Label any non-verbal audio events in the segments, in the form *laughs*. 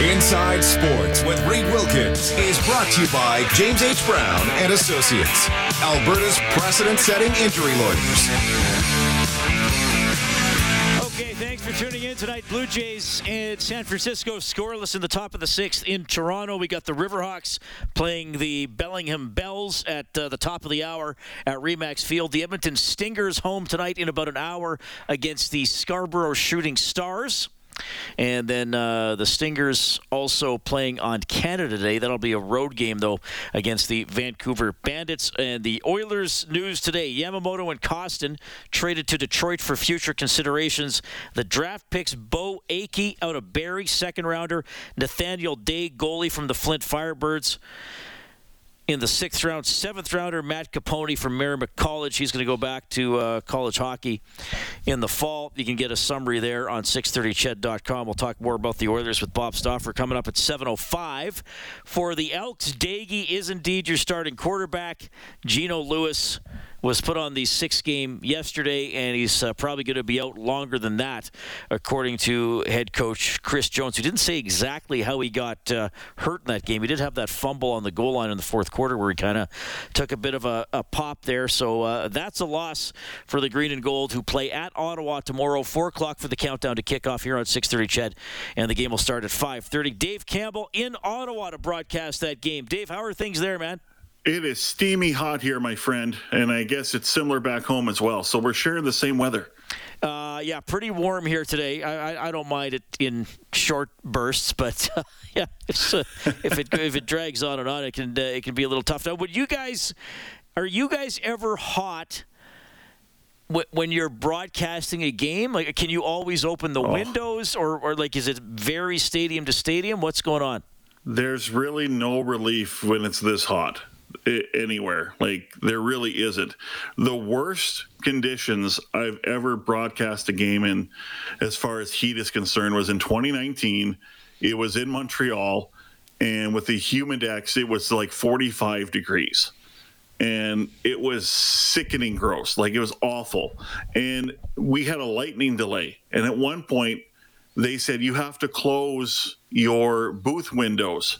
Inside Sports with Reed Wilkins is brought to you by James H. Brown and Associates, Alberta's precedent-setting injury lawyers. For tuning in tonight. Blue Jays and San Francisco scoreless in the top of the sixth in Toronto. We got the Riverhawks playing the Bellingham Bells at uh, the top of the hour at Remax Field. The Edmonton Stingers home tonight in about an hour against the Scarborough Shooting Stars. And then uh, the Stingers also playing on Canada Day. That'll be a road game, though, against the Vancouver Bandits. And the Oilers news today Yamamoto and Kostin traded to Detroit for future considerations. The draft picks Beau Akey out of Barrie, second rounder. Nathaniel Day, goalie from the Flint Firebirds in the sixth round. Seventh rounder, Matt Copponi from Merrimack College. He's going to go back to uh, college hockey in the fall. You can get a summary there on 630ched.com. We'll talk more about the Oilers with Bob Stauffer coming up at 7.05. For the Elks, Doege is indeed your starting quarterback. Geno Lewis was put on the six game yesterday, and he's uh, probably going to be out longer than that, according to head coach Chris Jones, who didn't say exactly how he got uh, hurt in that game. He did have that fumble on the goal line in the fourth quarter where he kind of took a bit of a, a pop there. So uh, that's a loss for the Green and Gold, who play at Ottawa tomorrow, 4 o'clock for the countdown to kick off here on 6.30 Ched, and the game will start at 5.30. Dave Campbell in Ottawa to broadcast that game. Dave, how are things there, man? It is steamy hot here, my friend, and I guess it's similar back home as well. So we're sharing the same weather. Uh, yeah, pretty warm here today. I, I, I, don't mind it in short bursts, but uh, *laughs* yeah, uh, if it if it drags on and on, it can uh, it can be a little tough. Now, would you guys are you guys ever hot? when you're broadcasting a game like can you always open the oh. windows or, or like is it very stadium to stadium what's going on there's really no relief when it's this hot anywhere. Like there really isn't. The worst conditions I've ever broadcast a game in, as far as heat is concerned, was in 2019. It was in Montreal, and with the humidex, it was like 45 degrees. And it was sickening gross. Like it was awful. And we had a lightning delay. And at one point, they said, you have to close your booth windows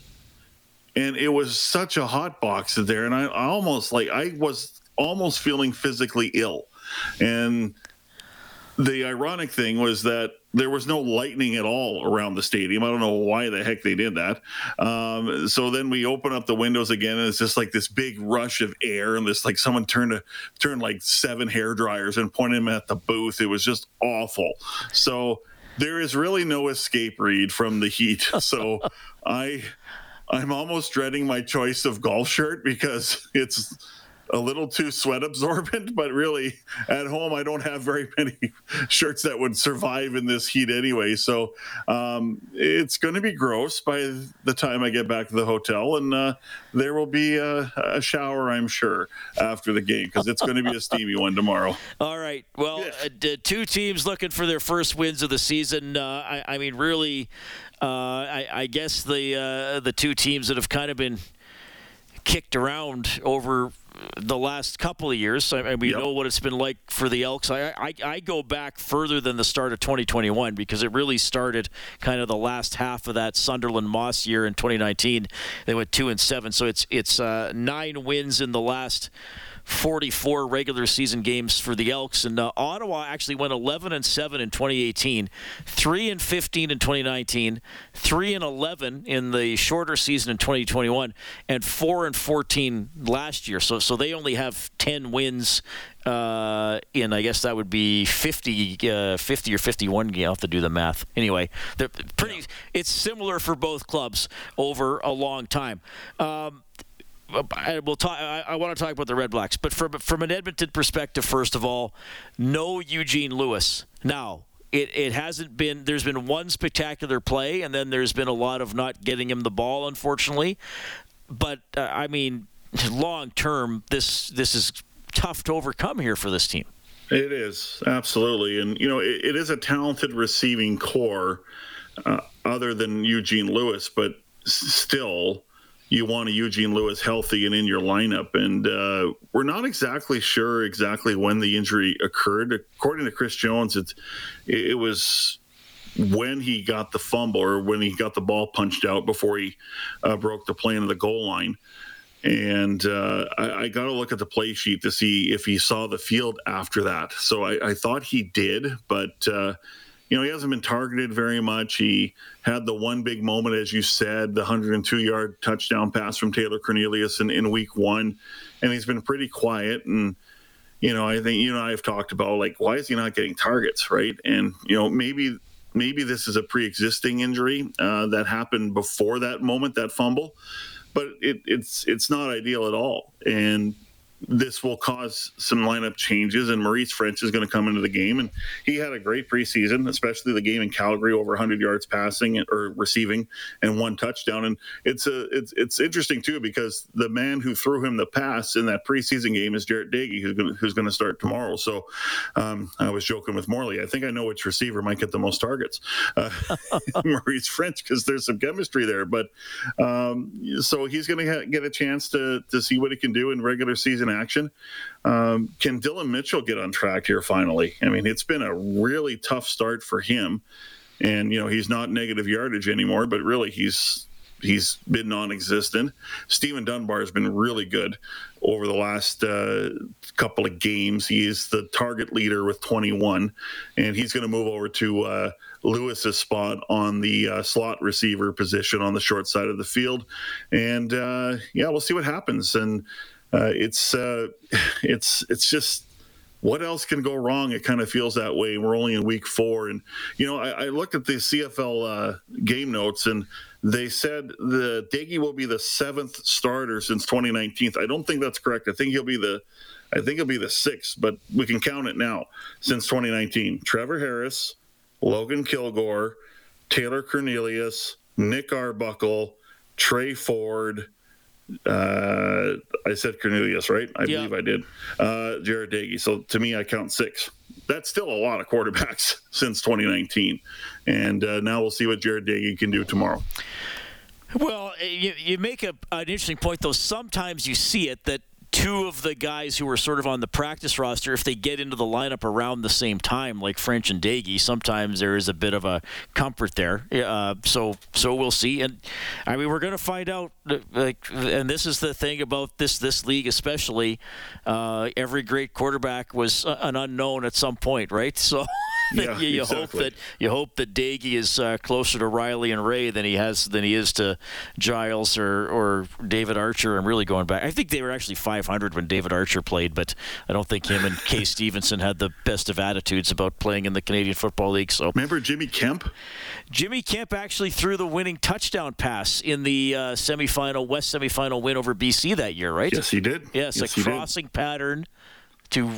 and it was such a hot box there and I, almost like i was almost feeling physically ill and the ironic thing was that there was no lightning at all around the stadium. I don't know why the heck they did that. Um, so then we open up the windows again, and it's just like this big rush of air, and this like someone turned a turned like seven hair dryers and pointed them at the booth. It was just awful. So there is really no escape Reed from the heat. *laughs* So I I'm almost dreading my choice of golf shirt because it's a little too sweat absorbent, *laughs* but really at home I don't have very many *laughs* shirts that would survive in this heat anyway. So um, it's going to be gross by the time I get back to the hotel, and uh, there will be a, a, shower, I'm sure, after the game because it's going to be a steamy one tomorrow. *laughs* All right. Well, yes. uh, two teams looking for their first wins of the season. Uh, I, I mean, really uh, I, I, guess the uh, the two teams that have kind of been kicked around over the last couple of years. I mean, we yep. know what it's been like for the Elks. I, I, I go back further than the start of 2021 because it really started kind of the last half of that Sunderland Moss year in 2019. They went two and seven, so it's it's uh, nine wins in the last 44 regular season games for the Elks. And uh, Ottawa actually went 11 and 7 in 2018, 3 and 15 in 2019, 3 and 11 in the shorter season in 2021, and 4 and 14 last year. So so they only have 10 wins uh, in I guess that would be 50, uh, 50 or 51. You have to do the math. Anyway, they're pretty. It's similar for both clubs over a long time. Um, I, we'll talk. I, I want to talk about the Red Blacks, but from from an Edmonton perspective, first of all, no Eugene Lewis. Now, it, it hasn't been there's been one spectacular play and then there's been a lot of not getting him the ball unfortunately but uh, i mean long term this this is tough to overcome here for this team it is absolutely and you know it, it is a talented receiving corps uh, other than eugene lewis but still you want a Eugene Lewis healthy and in your lineup. And uh, we're not exactly sure exactly when the injury occurred. According to Chris Jones, it's, it was when he got the fumble or when he got the ball punched out before he uh, broke the plane of the goal line. And uh, I, I got to look at the play sheet to see if he saw the field after that. So I, I thought he did, but uh, you know, he hasn't been targeted very much. He had the one big moment, as you said, the 102 yard touchdown pass from Taylor Cornelius in, in week one. And he's been pretty quiet. And, you know, I think you and I have talked about like, why is he not getting targets, right? And, you know, maybe maybe this is a pre-existing injury uh, that happened before that moment, that fumble, but it, it's it's not ideal at all. And this will cause some lineup changes, and Maurice French is going to come into the game. And he had a great preseason, especially the game in Calgary, over 100 yards passing or receiving, and one touchdown. And it's a it's it's interesting too because the man who threw him the pass in that preseason game is Jarret Doege, who's going to, who's going to start tomorrow. So um, I was joking with Morley. I think I know which receiver might get the most targets, uh, *laughs* *laughs* Maurice French, because there's some chemistry there. But um, so he's going to get a chance to to see what he can do in regular season action. Um, can Dylan Mitchell get on track here finally? I mean, it's been a really tough start for him, and you know he's not negative yardage anymore, but really he's he's been non-existent. Stephen Dunbar has been really good over the last uh, couple of games. He is the target leader with 21, and he's going to move over to uh, Lewis's spot on the uh, slot receiver position on the short side of the field. And uh, yeah, we'll see what happens. And uh, it's uh, *sighs* it's it's just what else can go wrong? It kind of feels that way. We're only in week four, and you know, I, I looked at the CFL uh, game notes, and they said the Doege will be the seventh starter since 2019. I don't think that's correct. I think he'll be the, I think he'll be the sixth, but we can count it now since 2019. Trevor Harris, Logan Kilgore, Taylor Cornelius, Nick Arbuckle, Tre Ford. Uh, I said Cornelius, right? I yeah. believe I did. Uh, Jarret Doege. So to me, I count six. That's still a lot of quarterbacks *laughs* since 2019, and uh, now we'll see what Jarret Doege can do tomorrow. Well, you, you make a, an interesting point, though. Sometimes you see it that two of the guys who are sort of on the practice roster, if they get into the lineup around the same time, like French and Doege, sometimes there is a bit of a comfort there. Uh, so, so we'll see. And I mean, we're going to find out. Uh, like, and this is the thing about this this league, especially. Uh, every great quarterback was an unknown at some point, right? *laughs* So. Yeah, *laughs* you, you exactly. hope that you hope that Doege is uh, closer to Reilly and Ray than he has than he is to Giles or, or David Archer. I'm really going back. I think they were actually 500 when David Archer played, but I don't think him and *laughs* Kay Stephenson had the best of attitudes about playing in the Canadian Football League. So remember Jimmy Kemp? Jimmy Kemp actually threw the winning touchdown pass in the uh, semifinal West semifinal win over BC that year, right? Yes, he did. Yes, yes a crossing did. pattern to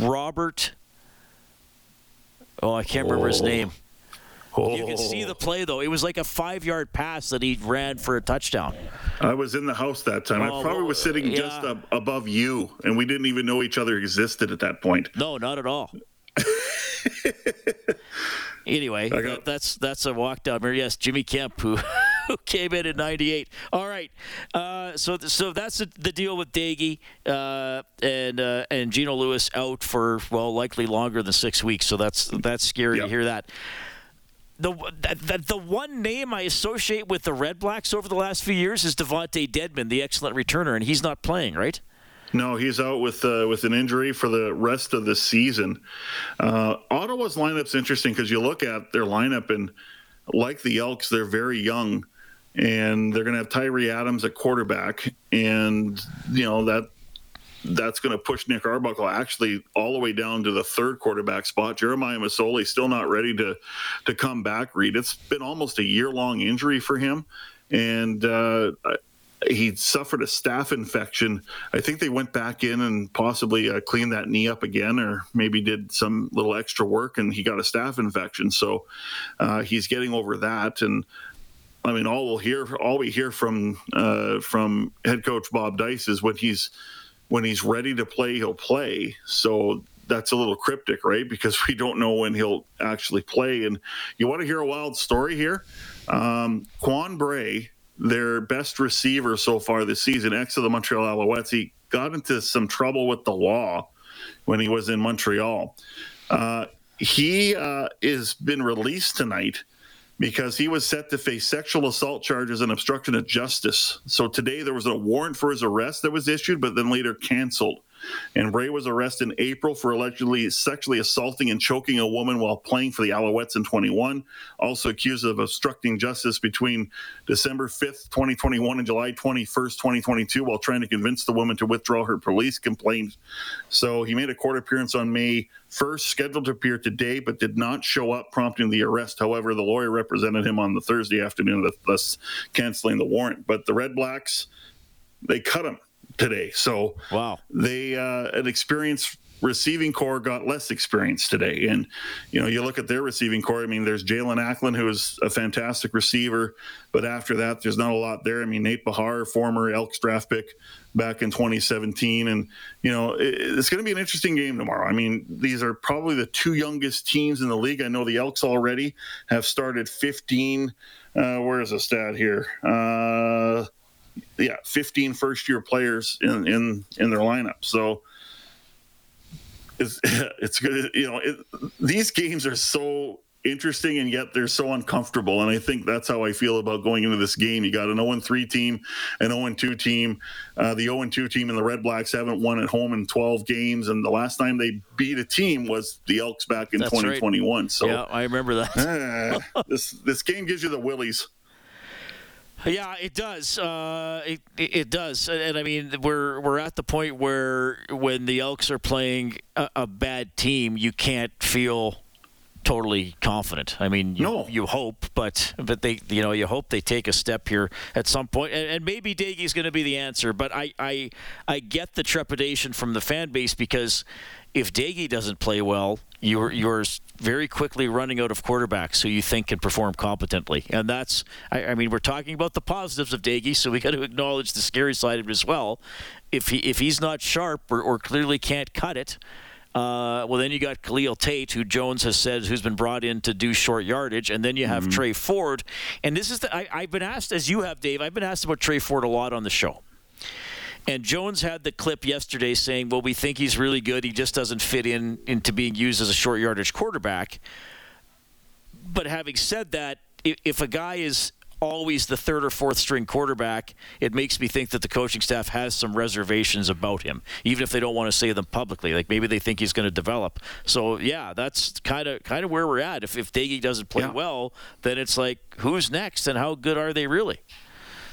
Robert. Oh, I can't remember his oh. name. Oh. You can see the oh. play though. It was like a five-yard pass that he ran for a touchdown. I was in the house that time. Oh, I probably was sitting yeah. just ab- above you, and we didn't even know each other existed at that point. No, not at all. *laughs* anyway, got- that's that's a walk down there. Yes, Jimmy Kemp, who *laughs* who came in in '98. All right, uh, so so that's the, the deal with Doege uh, and uh, and Geno Lewis out for well likely longer than six weeks. So that's that's scary Yep. to hear that. The, the the one name I associate with the Red Blacks over the last few years is DeVonte Dedmon, the excellent returner, and he's not playing, right? No, he's out with uh, with an injury for the rest of the season. Uh, Ottawa's lineup's interesting because you look at their lineup and like the Elks, they're very young, and they're going to have Tyrie Adams at quarterback, and you know that that's going to push Nick Arbuckle actually all the way down to the third quarterback spot. Jeremiah Masoli still not ready to to come back. Reed, it's been almost a year long injury for him, and uh, he suffered a staph infection. I think they went back in and possibly uh, cleaned that knee up again, or maybe did some little extra work, and he got a staph infection. So uh, he's getting over that. And I mean, all we'll hear, all we hear from uh, from head coach Bob Dyce is when he's when he's ready to play, he'll play. So that's a little cryptic, right? Because *laughs* we don't know when he'll actually play. And you want to hear a wild story here? Um, Quan Bray their best receiver so far this season, ex of the Montreal Alouettes. He got into some trouble with the law when he was in Montreal. Uh, he uh, is been released tonight because he was set to face sexual assault charges and obstruction of justice. So today there was a warrant for his arrest that was issued, but then later canceled. And Bray was arrested in April for allegedly sexually assaulting and choking a woman while playing for the Alouettes in 21. Also accused of obstructing justice between December 5th, 2021 and July 21st, 2022, while trying to convince the woman to withdraw her police complaint. So he made a court appearance on May 1st, scheduled to appear today, but did not show up, prompting the arrest. However, the lawyer represented him on the Thursday afternoon, thus canceling the warrant. But the Red Blacks, they cut him today. So wow, they uh, an experienced receiving corps got less experience today. And you know, you look at their receiving corps. I mean, there's Jaelon Acklin, who is a fantastic receiver, but after that, there's not a lot there. I mean, Nate Behar, former Elks draft pick back in 2017, and you know, it, it's going to be an interesting game tomorrow. I mean, these are probably the two youngest teams in the league. I know the Elks already have started 15. Uh, where is the stat here? Uh, yeah, 15 first year players in in in their lineup. So it's *laughs* it's good. You know, it, these games are so interesting and yet they're so uncomfortable. And I think that's how I feel about going into this game. You got an 0 3 team, an 0 2 team. Uh, the 0 2 team and the Red Blacks haven't won at home in 12 games. And the last time they beat a team was the Elks back in that's 2021. Right. So yeah, I remember that. uh, *laughs* this this game gives you the willies. Yeah, it does. Uh, it, it does, and I mean we're we're at the point where when the Elks are playing a, a bad team, you can't feel totally confident. I mean, you, no. you hope, but but they you know you hope they take a step here at some point, and, and maybe Doege's going to be the answer. But I, I I get the trepidation from the fan base because if Doege doesn't play well, you're you're very quickly running out of quarterbacks who you think can perform competently, and that's I, I mean we're talking about the positives of Doege, so we got to acknowledge the scary side of it as well. If he if he's not sharp or, or clearly can't cut it. Uh, well, then you got Khalil Tate, who Jones has said who's been brought in to do short yardage, and then you have mm-hmm. Tre Ford. And this is the I, I've been asked, as you have, Dave. I've been asked about Tre Ford a lot on the show. And Jones had the clip yesterday saying, "Well, we think he's really good. He just doesn't fit in into being used as a short yardage quarterback." But having said that, if a guy is always the third or fourth string quarterback, it makes me think that the coaching staff has some reservations about him, even if they don't want to say them publicly. Like maybe they think he's going to develop. So yeah, that's kind of kind of where we're at. If if Doege doesn't play yeah. well, then it's like who's next and how good are they really?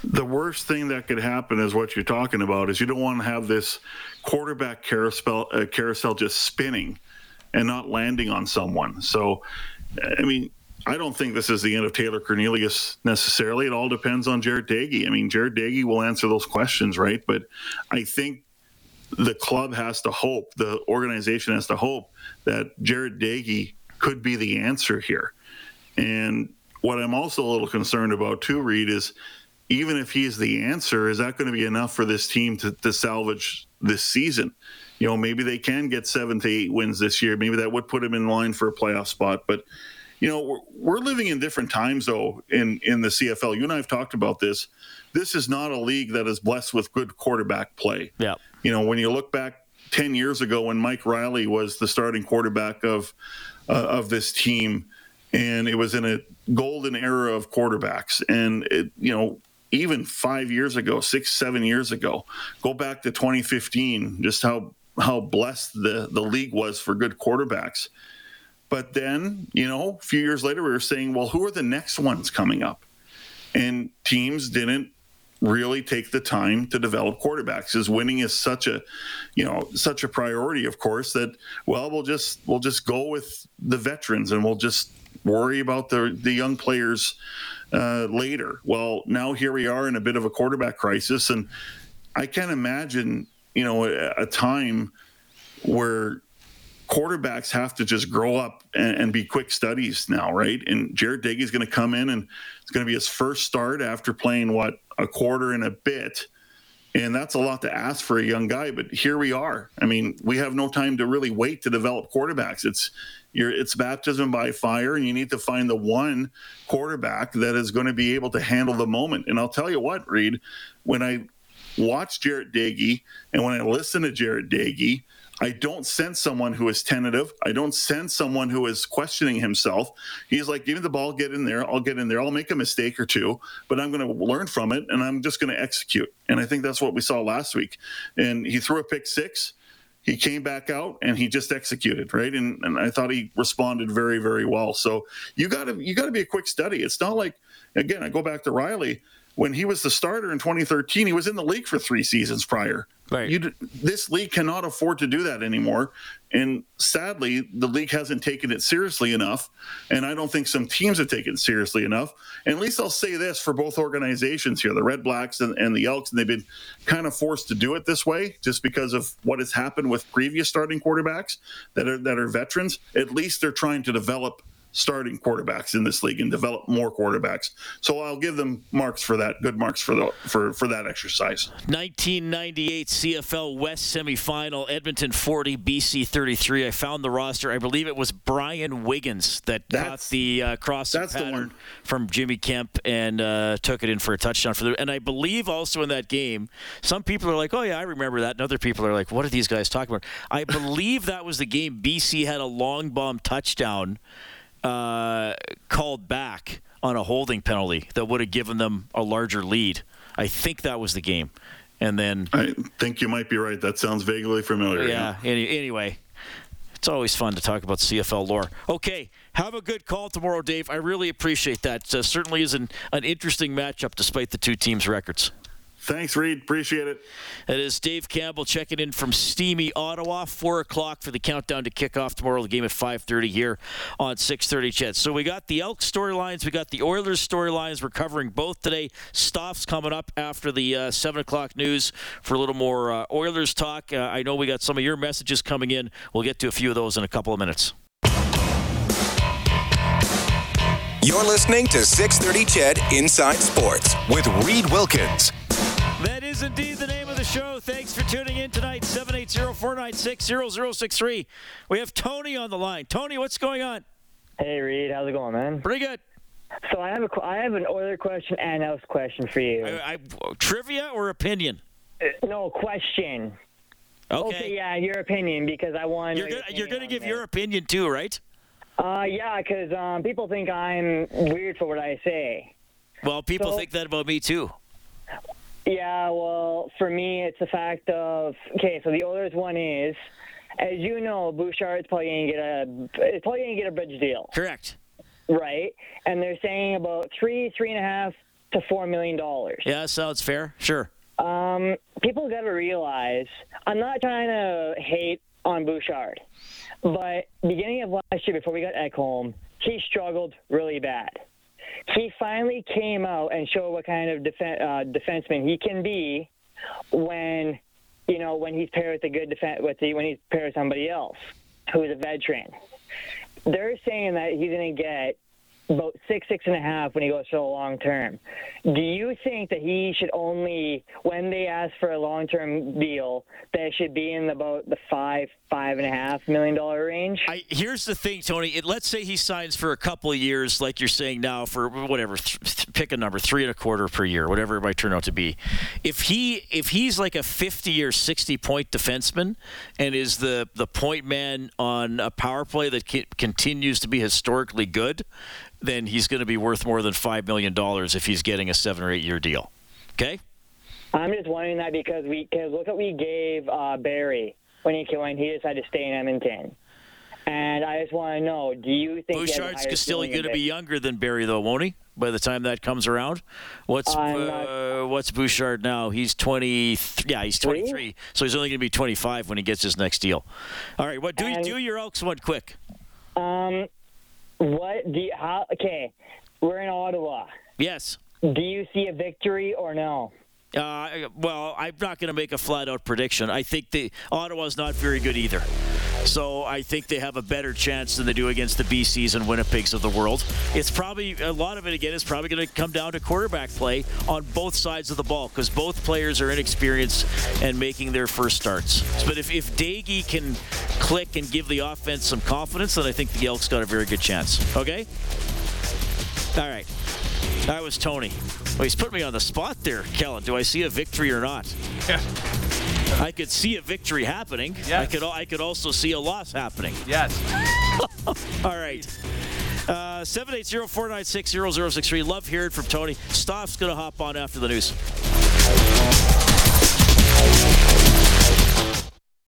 the worst thing that could happen is what you're talking about is you don't want to have this quarterback carousel uh, carousel just spinning and not landing on someone. So, I mean, I don't think this is the end of Taylor Cornelius necessarily. It all depends on Jarret Doege. I mean, Jarret Doege will answer those questions, right? But I think the club has to hope, the organization has to hope that Jarret Doege could be the answer here. And what I'm also a little concerned about too, Reed, is even if he's the answer, is that going to be enough for this team to, to salvage this season? You know, maybe they can get seven to eight wins this year. Maybe that would put them in line for a playoff spot. But, you know, we're, we're living in different times, though, in, in the CFL. You and I have talked about this. This is not a league that is blessed with good quarterback play. Yeah. You know, when you look back 10 years ago when Mike Reilly was the starting quarterback of, uh, of this team, and it was in a golden era of quarterbacks. And, it, you know, even five years ago, six, seven years ago. Go back to 2015, just how how blessed the the league was for good quarterbacks. But then, you know, a few years later, we were saying, well, who are the next ones coming up? And teams didn't really take the time to develop quarterbacks as winning is such a you know such a priority of course that well we'll just we'll just go with the veterans and we'll just worry about the the young players uh, later. Well, now here we are in a bit of a quarterback crisis, and I can't imagine, you know, a, a time where quarterbacks have to just grow up and, and be quick studies now, right? And Jarret Doege is going to come in and it's going to be his first start after playing what a quarter and a bit. And that's a lot to ask for a young guy, but here we are. I mean, we have no time to really wait to develop quarterbacks. It's your it's baptism by fire, and you need to find the one quarterback that is going to be able to handle the moment. And I'll tell you what, Reed, when I watch Jarret Doege and when I listen to Jarret Doege, I don't sense someone who is tentative. I don't sense someone who is questioning himself. He's like, give me the ball, get in there. I'll get in there. I'll make a mistake or two, but I'm going to learn from it and I'm just going to execute. And I think that's what we saw last week. And he threw a pick six. He came back out and he just executed, right? And, and I thought he responded very, very well. So you got to you got to be a quick study. It's not like again, I go back to Reilly when he was the starter in 2013. He was in the league for three seasons prior. Right. You, this league cannot afford to do that anymore. And sadly, the league hasn't taken it seriously enough. And I don't think some teams have taken it seriously enough. And at least I'll say this for both organizations here the Red Blacks and, and the Elks, and they've been kind of forced to do it this way just because of what has happened with previous starting quarterbacks that are, that are veterans. At least they're trying to develop starting quarterbacks in this league and develop more quarterbacks. So I'll give them marks for that. Good marks for the for for that exercise. 1998 CFL West semifinal, Edmonton 40, BC 33. I found the roster. I believe it was Brian Wiggins that that's, caught the uh, cross pattern from Jimmy Kemp and uh, took it in for a touchdown for the. And I believe also in that game, some people are like, "Oh yeah, I remember that," and other people are like, "What are these guys talking about?" I believe that was the game BC had a long bomb touchdown uh, called back on a holding penalty that would have given them a larger lead. I think that was the game. And then I think you might be right. That sounds vaguely familiar. Yeah. yeah. Any, anyway, it's always fun to talk about CFL lore. Okay, have a good call tomorrow, Dave. I really appreciate that. Uh, certainly is an, an interesting matchup despite the two teams' records. Thanks, Reed. Appreciate it. It is Dave Campbell checking in from steamy Ottawa. Four o'clock for the countdown to kick off tomorrow. The game at 5:30 here on 6:30. CHED. So we got the Elk storylines. We got the Oilers storylines. We're covering both today. Stoff's coming up after the uh, seven o'clock news for a little more uh, Oilers talk. Uh, I know we got some of your messages coming in. We'll get to a few of those in a couple of minutes. You're listening to 630 CHED Inside Sports with Reed Wilkins. Is indeed the name of the show. Thanks for tuning in tonight. 780-496-0063. We have Tony on the line. Tony, what's going on? Hey Reed, how's it going, man? Pretty good. So I have a I have an Oiler question and a question for you. I, I, trivia or opinion? Uh, no question. Okay. okay. Yeah, your opinion because I want. You're gonna, you're gonna give your opinion too, right? Uh, yeah, because um, people think I'm weird for what I say. Well, people so, think that about me too. Yeah, well, for me, it's the fact of okay. So the Oilers one is, as you know, Bouchard's probably gonna get a it's probably gonna get a bridge deal. Correct. Right, and they're saying about three, three and a half to four million dollars. Yeah, so it's fair. Sure. Um, people got to realize I'm not trying to hate on Bouchard, but beginning of last year, before we got Ekholm, he struggled really bad he finally came out and showed what kind of defen- uh, defenseman he can be when you know when he's paired with a good defense with the, when he's paired with somebody else who's a veteran. They're saying that he's going to get about six, six and a half when he goes for the long term. Do you think that he should only, when they ask for a long term deal, that should be in about the five, five and a half million dollar range? I, here's the thing, Tony. It, let's say he signs for a couple of years, like you're saying now, for whatever, th- pick a number, three and a quarter per year, whatever it might turn out to be. If he if he's like a 50 or 60 point defenseman and is the the point man on a power play that continues to be historically good, then he's going to be worth more than $5 million if he's getting a seven or eight year deal. Okay? I'm just wondering that because we cause look what we gave uh, Barrie when he came when he decided to stay in Edmonton. And I just want to know, do you think Bouchard's still going to be younger than Barrie, though, won't he? By the time that comes around, what's uh, what's Bouchard now? He's twenty. Yeah, he's twenty three. So he's only going to be twenty five when he gets his next deal. All right, what do and, do your Elks one quick? Um, what do you, how? Okay, we're in Ottawa. Yes. Do you see a victory or no? Uh, well, I'm not going to make a flat out prediction. I think the Ottawa's not very good either. So I think they have a better chance than they do against the BCs and Winnipegs of the world. It's probably a lot of it again is probably going to come down to quarterback play on both sides of the ball because both players are inexperienced and making their first starts. But if if Doege can click and give the offense some confidence, then I think the Elks got a very good chance. Okay. All right. That was Tony. Well, he's put me on the spot there, Kellen. Do I see a victory or not? Yeah. I could see a victory happening. Yes. I could. I could also see a loss happening. Yes. *laughs* All right. Uh, 780-496-0063. Love hearing from Tony. Stoff's going to hop on after the news.